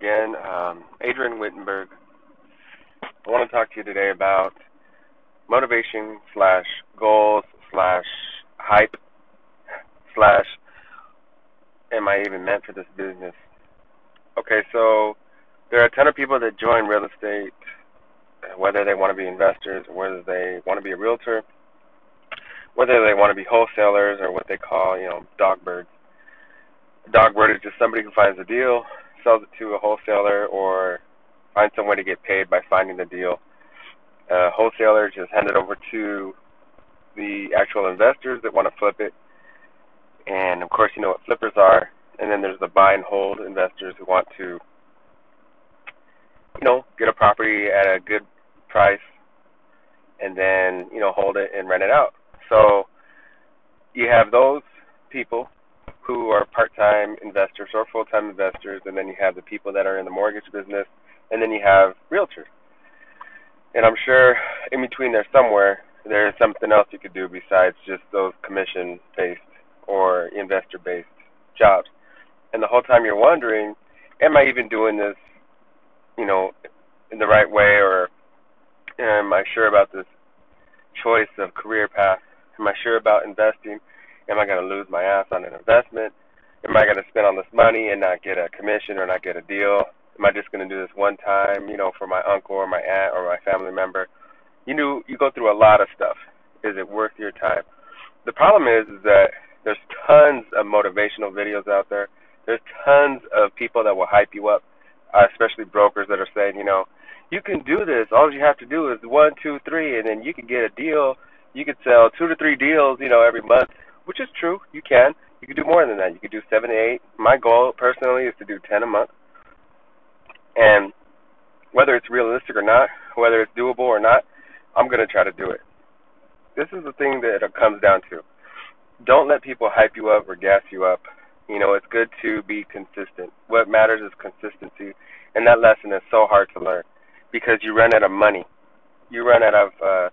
again. Um, Adrian Wittenberg. I want to talk to you today about motivation slash goals slash hype slash am I even meant for this business? Okay, so there are a ton of people that join real estate, whether they want to be investors whether they want to be a realtor, whether they want to be wholesalers or what they call, you know, dog birds. Dog bird is just somebody who finds a deal sells it to a wholesaler or find some way to get paid by finding the deal. Uh, wholesalers just hand it over to the actual investors that want to flip it. And of course, you know what flippers are. And then there's the buy and hold investors who want to, you know, get a property at a good price and then, you know, hold it and rent it out. So you have those people who are part-time investors or full-time investors, and then you have the people that are in the mortgage business, and then you have realtors. And I'm sure in between there somewhere there's something else you could do besides just those commission-based or investor-based jobs. And the whole time you're wondering, am I even doing this, you know, in the right way, or am I sure about this choice of career path? Am I sure about investing? Am I going to lose my ass on an investment? Am I going to spend all this money and not get a commission or not get a deal? Am I just going to do this one time, you know, for my uncle or my aunt or my family member? You know, you go through a lot of stuff. Is it worth your time? The problem is, is that there's tons of motivational videos out there. There's tons of people that will hype you up, uh, especially brokers that are saying, you know, you can do this. All you have to do is one, two, three, and then you can get a deal. You could sell two to three deals, you know, every month which is true. You can. You can do more than that. You could do seven eight. My goal personally is to do ten a month. And whether it's realistic or not, whether it's doable or not, I'm going to try to do it. This is the thing that it comes down to. Don't let people hype you up or gas you up. You know, it's good to be consistent. What matters is consistency, and that lesson is so hard to learn because you run out of money. You run out of uh,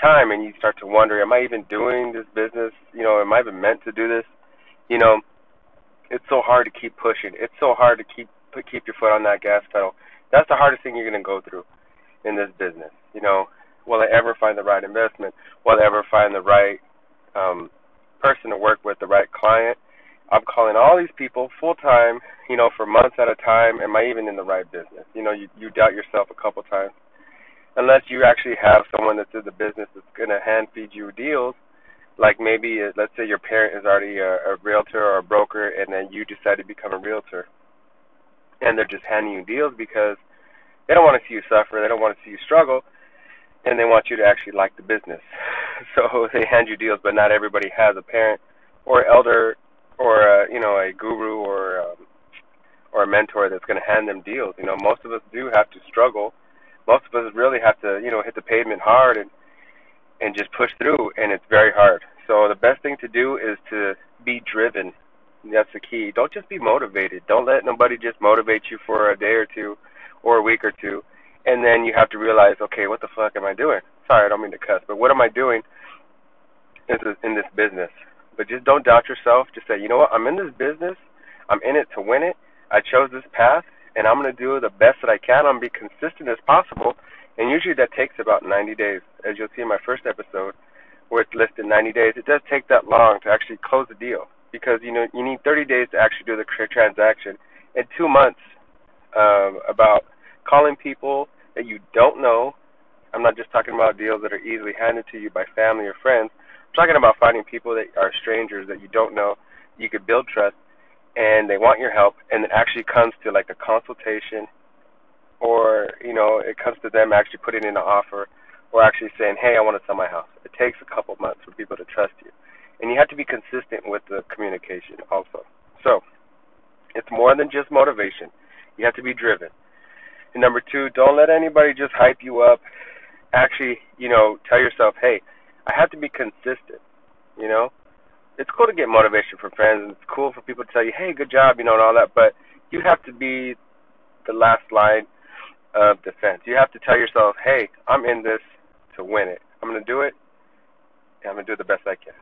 time and you start to wonder, am I even doing this business? You know, am I even meant to do this? You know, it's so hard to keep pushing. It's so hard to keep keep your foot on that gas pedal. That's the hardest thing you're going to go through in this business. You know, will I ever find the right investment? Will I ever find the right um, person to work with, the right client? I'm calling all these people full time, you know, for months at a time. Am I even in the right business? You know, you you doubt yourself a couple times unless you actually have someone that's in the business that's going to hand feed you deals like maybe uh, let's say your parent is already a, a realtor or a broker and then you decide to become a realtor and they're just handing you deals because they don't want to see you suffer they don't want to see you struggle and they want you to actually like the business. So they hand you deals but not everybody has a parent or elder or a, you know a guru or um, or a mentor that's going to hand them deals. You know most of us do have to struggle most of us really have to, you know, hit the pavement hard and and just push through, and it's very hard. So the best thing to do is to be driven. That's the key. Don't just be motivated. Don't let nobody just motivate you for a day or two, or a week or two, and then you have to realize, okay, what the fuck am I doing? Sorry, I don't mean to cuss, but what am I doing in this business? But just don't doubt yourself. Just say, you know what? I'm in this business. I'm in it to win it. I chose this path, and I'm going to do the best that I can. I'm going to be consistent as possible, and usually that takes about 90 days. As you'll see in my first episode, where it's listed 90 days, it does take that long to actually close the deal because you know you need 30 days to actually do the transaction, and two months um, about calling people that you don't know. I'm not just talking about deals that are easily handed to you by family or friends. I'm talking about finding people that are strangers that you don't know. You could build trust and they want your help and it actually comes to like a consultation or you know it comes to them actually putting in an offer or actually saying hey i want to sell my house. It takes a couple months for people to trust you and you have to be consistent with the communication also. So it's more than just motivation. You have to be driven. And number two don't let anybody just hype you up. Actually you know tell yourself hey i have to be consistent cool to get motivation from friends and it's cool for people to tell you, hey, good job, you know, and all that, but you have to be the last line of defense. You have to tell yourself, hey, I'm in this to win it. I'm going to do it, and I'm going to do the best I can.